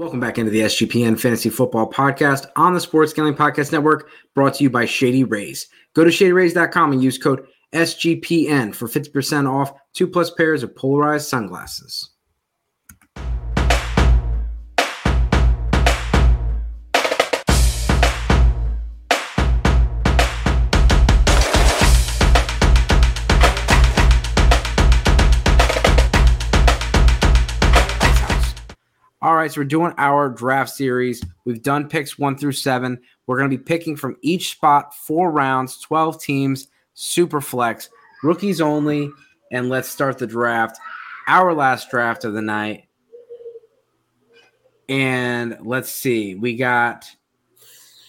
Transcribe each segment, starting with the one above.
Welcome back into the SGPN Fantasy Football Podcast on the Sports Gambling Podcast Network, brought to you by Shady Rays. Go to shadyrays.com and use code SGPN for 50% off two plus pairs of polarized sunglasses. All right, so we're doing our draft series. We've done picks one through seven. We're going to be picking from each spot, four rounds, 12 teams, super flex, rookies only. And let's start the draft. Our last draft of the night. And let's see, we got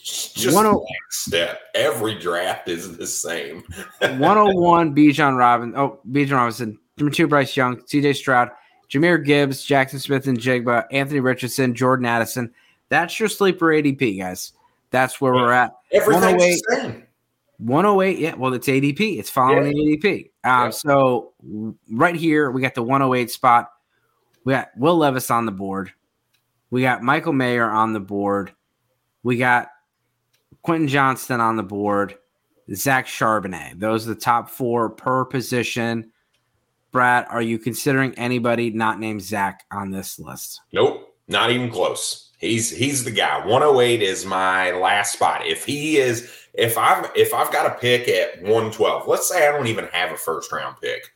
just one oh step. Every draft is the same. 101 Bijan Robinson. Oh, Bijan Robinson. Number two, Bryce Young, CJ Stroud. Jahmyr Gibbs, Jackson Smith-Njigba, Anthony Richardson, Jordan Addison. That's your sleeper ADP, guys. That's where we're at. Everything's the same. 108, yeah. Well, it's ADP. It's following yeah. ADP. Um, yeah. So right here, we got the 108 spot. We got Will Levis on the board. We got Michael Mayer on the board. We got Quentin Johnston on the board. Zach Charbonnet. Those are the top four per position. Brad, are you considering anybody not named Zach on this list? Nope, not even close. He's he's the guy. 108 is my last spot. If he is, if I've if I've got a pick at 112, let's say I don't even have a first round pick.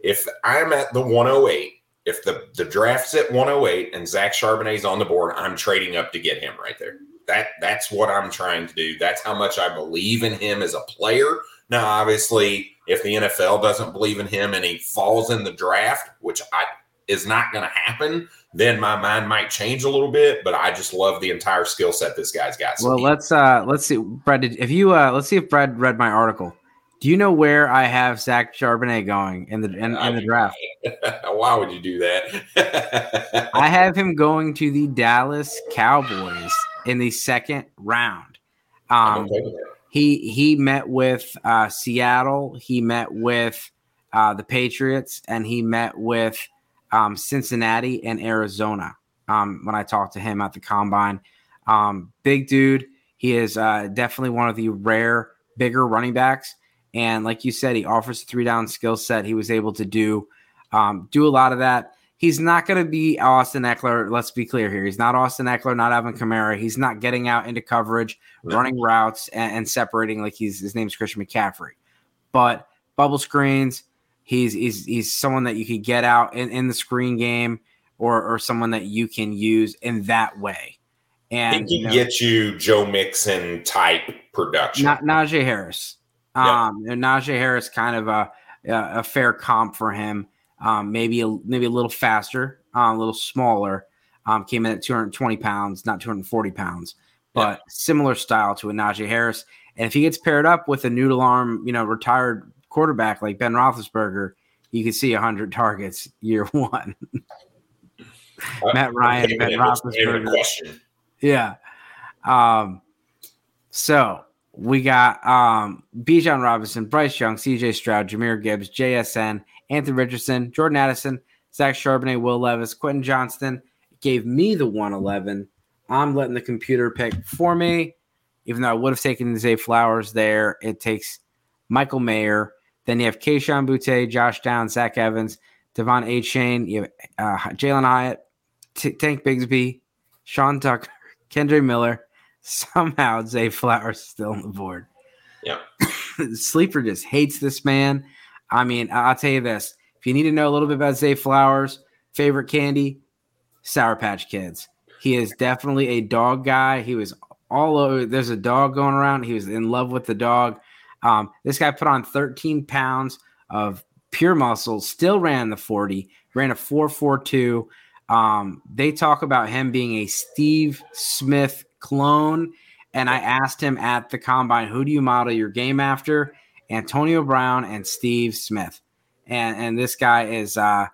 If I'm at the 108, if the the draft's at 108 and Zach Charbonnet's on the board, I'm trading up to get him right there. That that's what I'm trying to do. That's how much I believe in him as a player. Now, obviously, if the NFL doesn't believe in him and he falls in the draft, which I is not going to happen, then my mind might change a little bit. But I just love the entire skill set this guy's got. Well, let's uh let's see, Brad. If you uh let's see if Brad read my article. Do you know where I have Zach Charbonnet going in the in, in the draft? Why would you do that? I have him going to the Dallas Cowboys in the second round. Um, he he met with uh, Seattle, he met with uh, the Patriots, and he met with um, Cincinnati and Arizona. Um, when I talked to him at the combine, um, big dude. He is uh, definitely one of the rare bigger running backs, and like you said, he offers a three down skill set. He was able to do um, do a lot of that. He's not going to be Austin Ekeler. Let's be clear here. He's not Austin Ekeler, not Alvin Kamara. He's not getting out into coverage, running routes, and, and, separating like he's his name's Christian McCaffrey. But bubble screens, he's he's he's someone that you could get out in, in the screen game or or someone that you can use in that way. And he can you know, get you Joe Mixon type production. Not Najee Harris. Um, yep. Najee Harris kind of a a fair comp for him um, maybe a, maybe a little faster, uh, a little smaller. Um, came in at 220 pounds, not 240 pounds, but yeah. similar style to a Najee Harris. And if he gets paired up with a noodle arm, you know, retired quarterback like Ben Roethlisberger, you can see 100 targets year one. uh, Matt Ryan, Ben Roethlisberger. Yeah. Um, so we got um, Bijan Robinson, Bryce Young, CJ Stroud, Jahmyr Gibbs, JSN, Anthony Richardson, Jordan Addison, Zach Charbonnet, Will Levis, Quentin Johnston gave me the 111. I'm letting the computer pick for me, even though I would have taken Zay Flowers there. It takes Michael Mayer. Then you have Kayshon Boutte, Josh Downs, Zach Evans, De'Von Achane, you have uh, Jalin Hyatt, T- Tank Bigsby, Sean Tucker, Kendre Miller. Somehow Zay Flowers is still on the board. Yeah. Sleeper just hates this man. I mean, I'll tell you this: if you need to know a little bit about Zay Flowers, favorite candy, Sour Patch Kids. He is definitely a dog guy. He was all over. There's a dog going around. He was in love with the dog. Um, this guy put on 13 pounds of pure muscle. Still ran the 40. Ran a 442. Um, they talk about him being a Steve Smith clone. And I asked him at the combine, who do you model your game after? Antonio Brown and Steve Smith. And and this guy is uh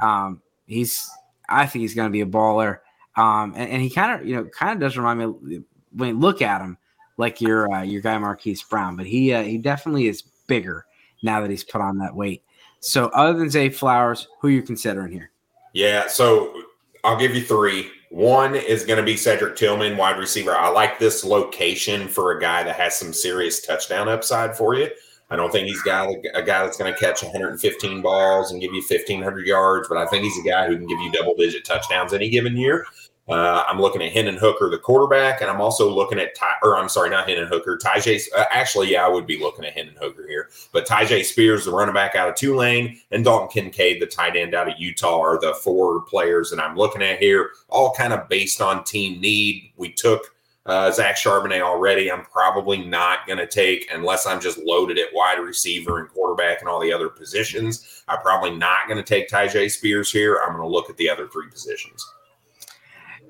um he's I think he's gonna be a baller. Um and, and he kind of you know kind of does remind me when you look at him like your uh, your guy Marquise Brown, but he uh, he definitely is bigger now that he's put on that weight. So other than Zay Flowers, who you considering here? Yeah, so I'll give you three One is going to be Cedric Tillman, wide receiver. I like this location for a guy that has some serious touchdown upside for you. I don't think he's got a, a guy that's going to catch 115 balls and give you 1,500 yards, but I think he's a guy who can give you double digit touchdowns any given year. Uh, I'm looking at Hendon Hooker, the quarterback, and I'm also looking at Ty, or I'm sorry, not Hendon Hooker, Tyjae. Uh, actually, yeah, I would be looking at Hendon Hooker here, but Tyjae Spears, the running back out of Tulane, and Dalton Kincaid, the tight end out of Utah, are the four players that I'm looking at here. All kind of based on team need. We took uh, Zach Charbonnet already. I'm probably not going to take unless I'm just loaded at wide receiver and quarterback and all the other positions. I'm probably not going to take Tyjae Spears here. I'm going to look at the other three positions.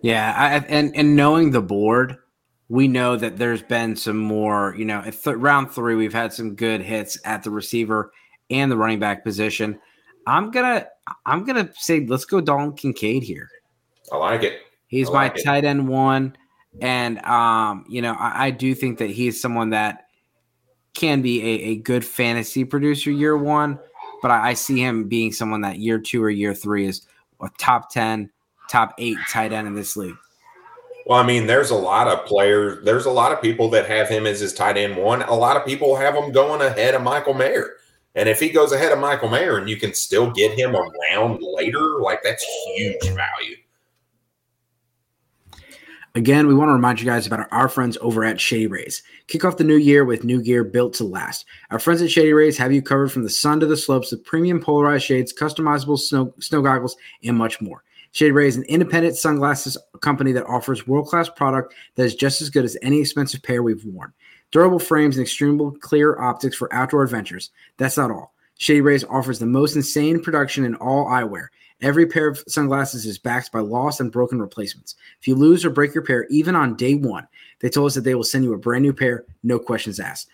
Yeah, I, and and knowing the board, we know that there's been some more. You know, at th- round three, we've had some good hits at the receiver and the running back position. I'm gonna I'm gonna say let's go Dalton Kincaid here. I like it. He's like my it. tight end one, and um, you know, I, I, do think that he's someone that can be a, a good fantasy producer year one, but I, I see him being someone that year two or year three is a top ten top eight tight end in this league. Well, I mean, there's a lot of players. There's a lot of people that have him as his tight end one. A lot of people have him going ahead of Michael Mayer. And if he goes ahead of Michael Mayer and you can still get him around later, like that's huge value. Again, we want to remind you guys about our friends over at Shady Rays. Kick off the new year with new gear built to last. Our friends at Shady Rays have you covered from the sun to the slopes with premium polarized shades, customizable snow, snow goggles, and much more. Shady Ray is an independent sunglasses company that offers world class product that is just as good as any expensive pair we've worn. Durable frames and extremely clear optics for outdoor adventures. That's not all. Shady Rays offers the most insane production in all eyewear. Every pair of sunglasses is backed by lost and broken replacements. If you lose or break your pair, even on day one, they told us that they will send you a brand new pair, no questions asked.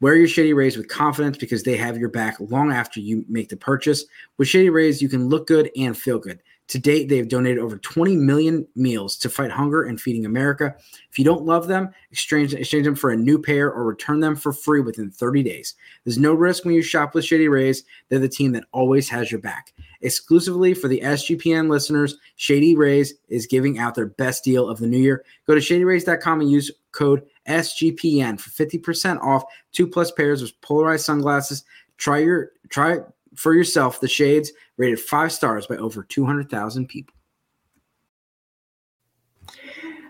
Wear your Shady Rays with confidence because they have your back long after you make the purchase. With Shady Rays, you can look good and feel good. To date, they've donated over 20 million meals to fight hunger and feeding America. If you don't love them, exchange, exchange them for a new pair or return them for free within 30 days. There's no risk when you shop with Shady Rays. They're the team that always has your back. Exclusively for the SGPN listeners, Shady Rays is giving out their best deal of the new year. Go to shadyrays.com and use code SGPN for 50% off two plus pairs of polarized sunglasses. Try your try for yourself the shades rated five stars by over 200,000 people.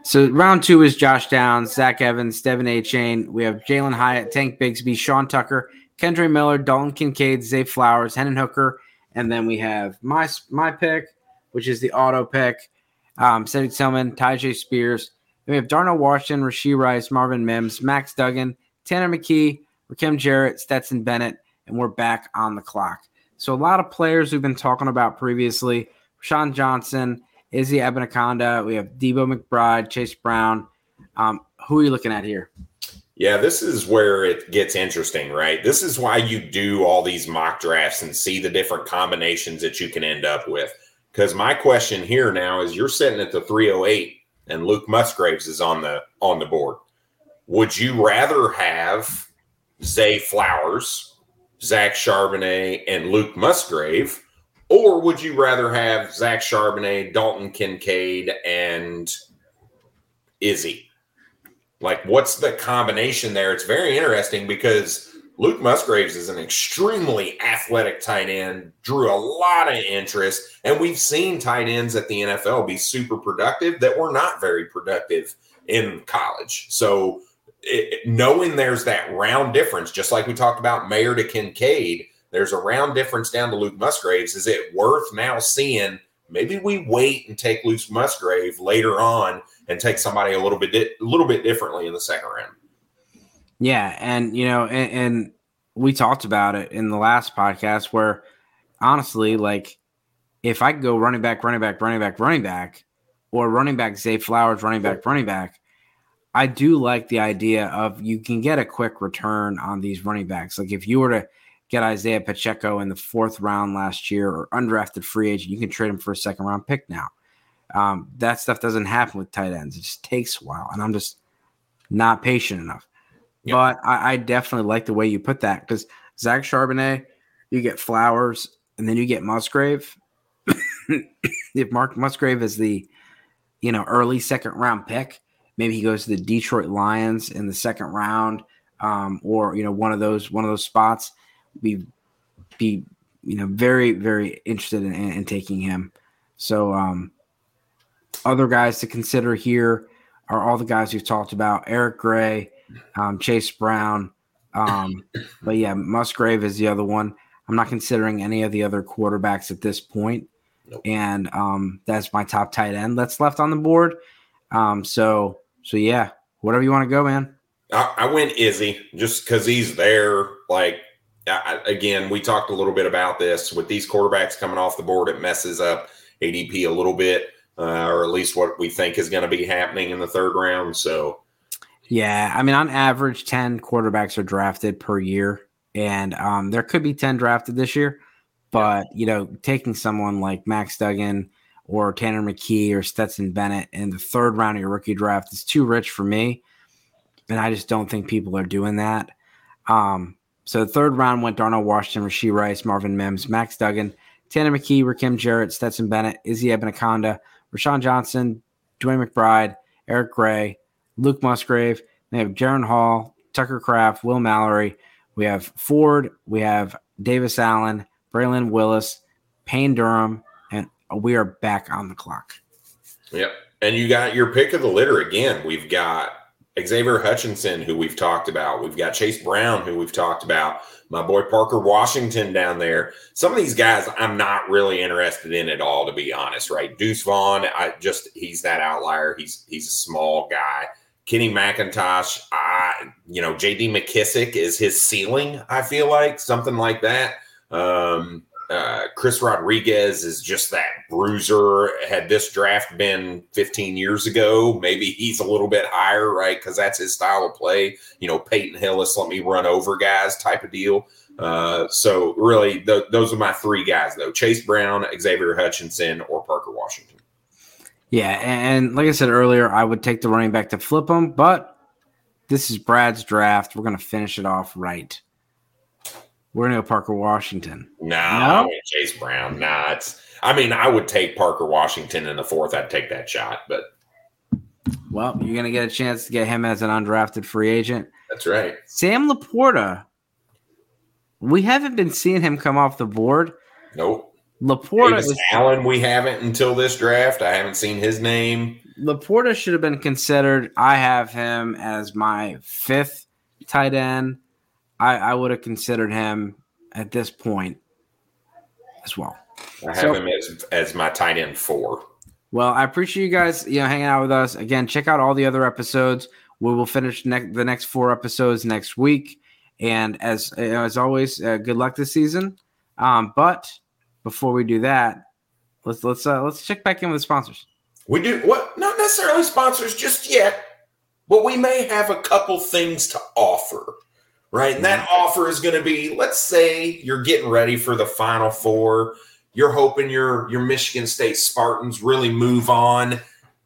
So round two is Josh Downs, Zach Evans, De'Von Achane. We have Jalin Hyatt, Tank Bigsby, Sean Tucker, Kendre Miller, Dalton Kincaid, Zay Flowers, Hendon Hooker, and then we have my my pick, which is the auto pick. Um, Cedric Tillman, Tyjae Spears. Then we have Darnell Washington, Rashee Rice, Marvin Mims, Max Duggan, Tanner McKee, Rakim Jarrett, Stetson Bennett, and we're back on the clock. So a lot of players we've been talking about previously: Sean Johnson, Izzy Abanikanda. We have Debo McBride, Chase Brown. Um, who are you looking at here? Yeah, this is where it gets interesting, right? This is why you do all these mock drafts and see the different combinations that you can end up with. Because my question here now is you're sitting at the 308 and Luke Musgraves is on the on the board. Would you rather have Zay Flowers Zach Charbonnet and Luke Musgrave? Or would you rather have Zach Charbonnet, Dalton Kincaid, and Izzy? Like, what's the combination there? It's very interesting because Luke Musgraves is an extremely athletic tight end, drew a lot of interest, and we've seen tight ends at the NFL be super productive that were not very productive in college. So, it, knowing there's that round difference, just like we talked about Mayer to Kincaid, there's a round difference down to Luke Musgraves. Is it worth now seeing? Maybe we wait and take Luke Musgrave later on and take somebody a little bit di- a little bit differently in the second round. Yeah, and you know, and, and we talked about it in the last podcast where honestly, like if I go running back, running back, running back, running back, or running back Zay Flowers, running back, running back, I do like the idea of you can get a quick return on these running backs. Like if you were to get Isaiah Pacheco in the fourth round last year or undrafted free agent, you can trade him for a second round pick now. Um, that stuff doesn't happen with tight ends. It just takes a while, and I'm just not patient enough. Yep. But I, I, definitely like the way you put that because Zach Charbonnet, you get Flowers, and then you get Musgrave. if Mark Musgrave is the you know, early second round pick. Maybe he goes to the Detroit Lions in the second round, um, or you know, one of those one of those spots. Be be you know very very interested in, in taking him. So um, other guys to consider here are all the guys we've talked about: Eric Gray, um, Chase Brown. Um, but yeah, Musgrave is the other one. I'm not considering any of the other quarterbacks at this point. Nope. And um, that's my top tight end that's left on the board. Um, so so yeah, whatever you want to go, man. I, I went Izzy just because he's there. Like I, again, we talked a little bit about this with these quarterbacks coming off the board. It messes up ADP a little bit, uh, or at least what we think is going to be happening in the third round. So yeah, I mean, on average, ten quarterbacks are drafted per year, and um, there could be ten drafted this year. But you know, taking someone like Max Duggan or Tanner McKee or Stetson Bennett in the third round of your rookie draft is too rich for me, and I just don't think people are doing that. Um, so the third round went Darnell Washington, Rashee Rice, Marvin Mims, Max Duggan, Tanner McKee, Rakim Jarrett, Stetson Bennett, Izzy Abanikanda, Roschon Johnson, Dwayne McBride, Eric Gray, Luke Musgrave. They have Jaren Hall, Tucker Kraft, Will Mallory. We have Ford. We have Davis Allen, Braylon Willis, Payne Durham, we are back on the clock. Yep. And you got your pick of the litter again. We've got Xavier Hutchinson, who we've talked about. We've got Chase Brown, who we've talked about. My boy Parker Washington down there. Some of these guys I'm not really interested in at all, to be honest, right? Deuce Vaughn, I just he's that outlier. He's he's a small guy. Kenny McIntosh, I you know, JD McKissic is his ceiling, I feel like, something like that. Um, uh, Chris Rodriguez is just that bruiser. Had this draft been 15 years ago, maybe he's a little bit higher, right? Because that's his style of play. You know, Peyton Hillis, let me run over guys type of deal. Uh, so really, th- those are my three guys, though: Chase Brown, Xavier Hutchinson, or Parker Washington. Yeah, and like I said earlier, I would take the running back to flip them, but this is Brad's draft. We're going to finish it off right. We're gonna go Parker Washington. No, no? Chase Brown. Nah, it's. I mean, I would take Parker Washington in the fourth. I'd take that shot, but. Well, you're gonna get a chance to get him as an undrafted free agent. That's right. Sam LaPorta. We haven't been seeing him come off the board. Nope. LaPorta Davis is, Allen. We haven't until this draft. I haven't seen his name. LaPorta should have been considered. I have him as my fifth tight end. I, I would have considered him at this point as well. I have so, him as, as my tight end four. Well, I appreciate you guys, you know, hanging out with us. Again, check out all the other episodes. We will finish ne- the next four episodes next week. And as as always, uh, good luck this season. Um, but before we do that, let's let's uh, let's check back in with the sponsors. We do what? Not necessarily sponsors just yet, but we may have a couple things to offer right? And that offer is going to be, let's say you're getting ready for the Final Four. You're hoping your your Michigan State Spartans really move on,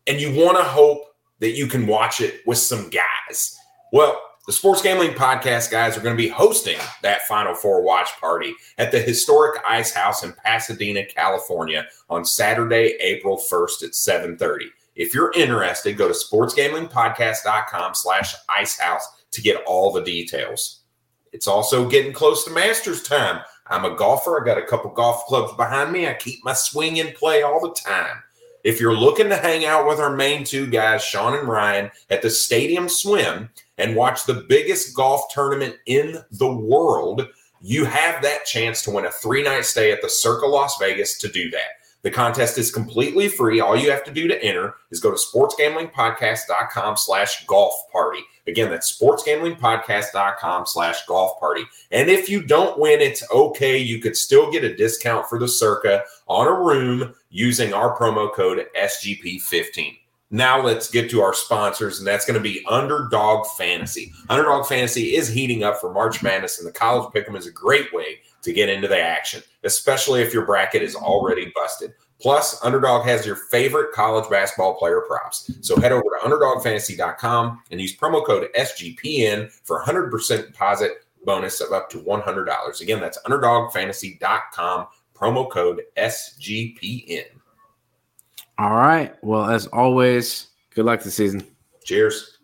and you want to hope that you can watch it with some guys. Well, the Sports Gambling Podcast guys are going to be hosting that Final Four watch party at the historic Ice House in Pasadena, California on Saturday, April 1st at 7:30. If you're interested, go to sportsgamblingpodcast.com slash icehouse to get all the details. It's also getting close to Masters time. I'm a golfer. I got a couple golf clubs behind me. I keep my swing in play all the time. If you're looking to hang out with our main two guys, Sean and Ryan, at the Stadium Swim and watch the biggest golf tournament in the world, you have that chance to win a three night stay at the Circa Las Vegas to do that. The contest is completely free. All you have to do to enter is go to sportsgamblingpodcast.com slash golf party. Again, that's sportsgamblingpodcast.com slash golf party. And if you don't win, it's okay. You could still get a discount for the circa on a room using our promo code SGP15. Now let's get to our sponsors, and that's going to be Underdog Fantasy. Underdog Fantasy is heating up for March Madness, and the college pick'em is a great way to get into the action, especially if your bracket is already busted. Plus, Underdog has your favorite college basketball player props. So head over to underdogfantasy.com and use promo code SGPN for 100% deposit bonus of up to $100. Again, that's underdogfantasy.com, promo code SGPN. All right. Well, as always, good luck this season. Cheers.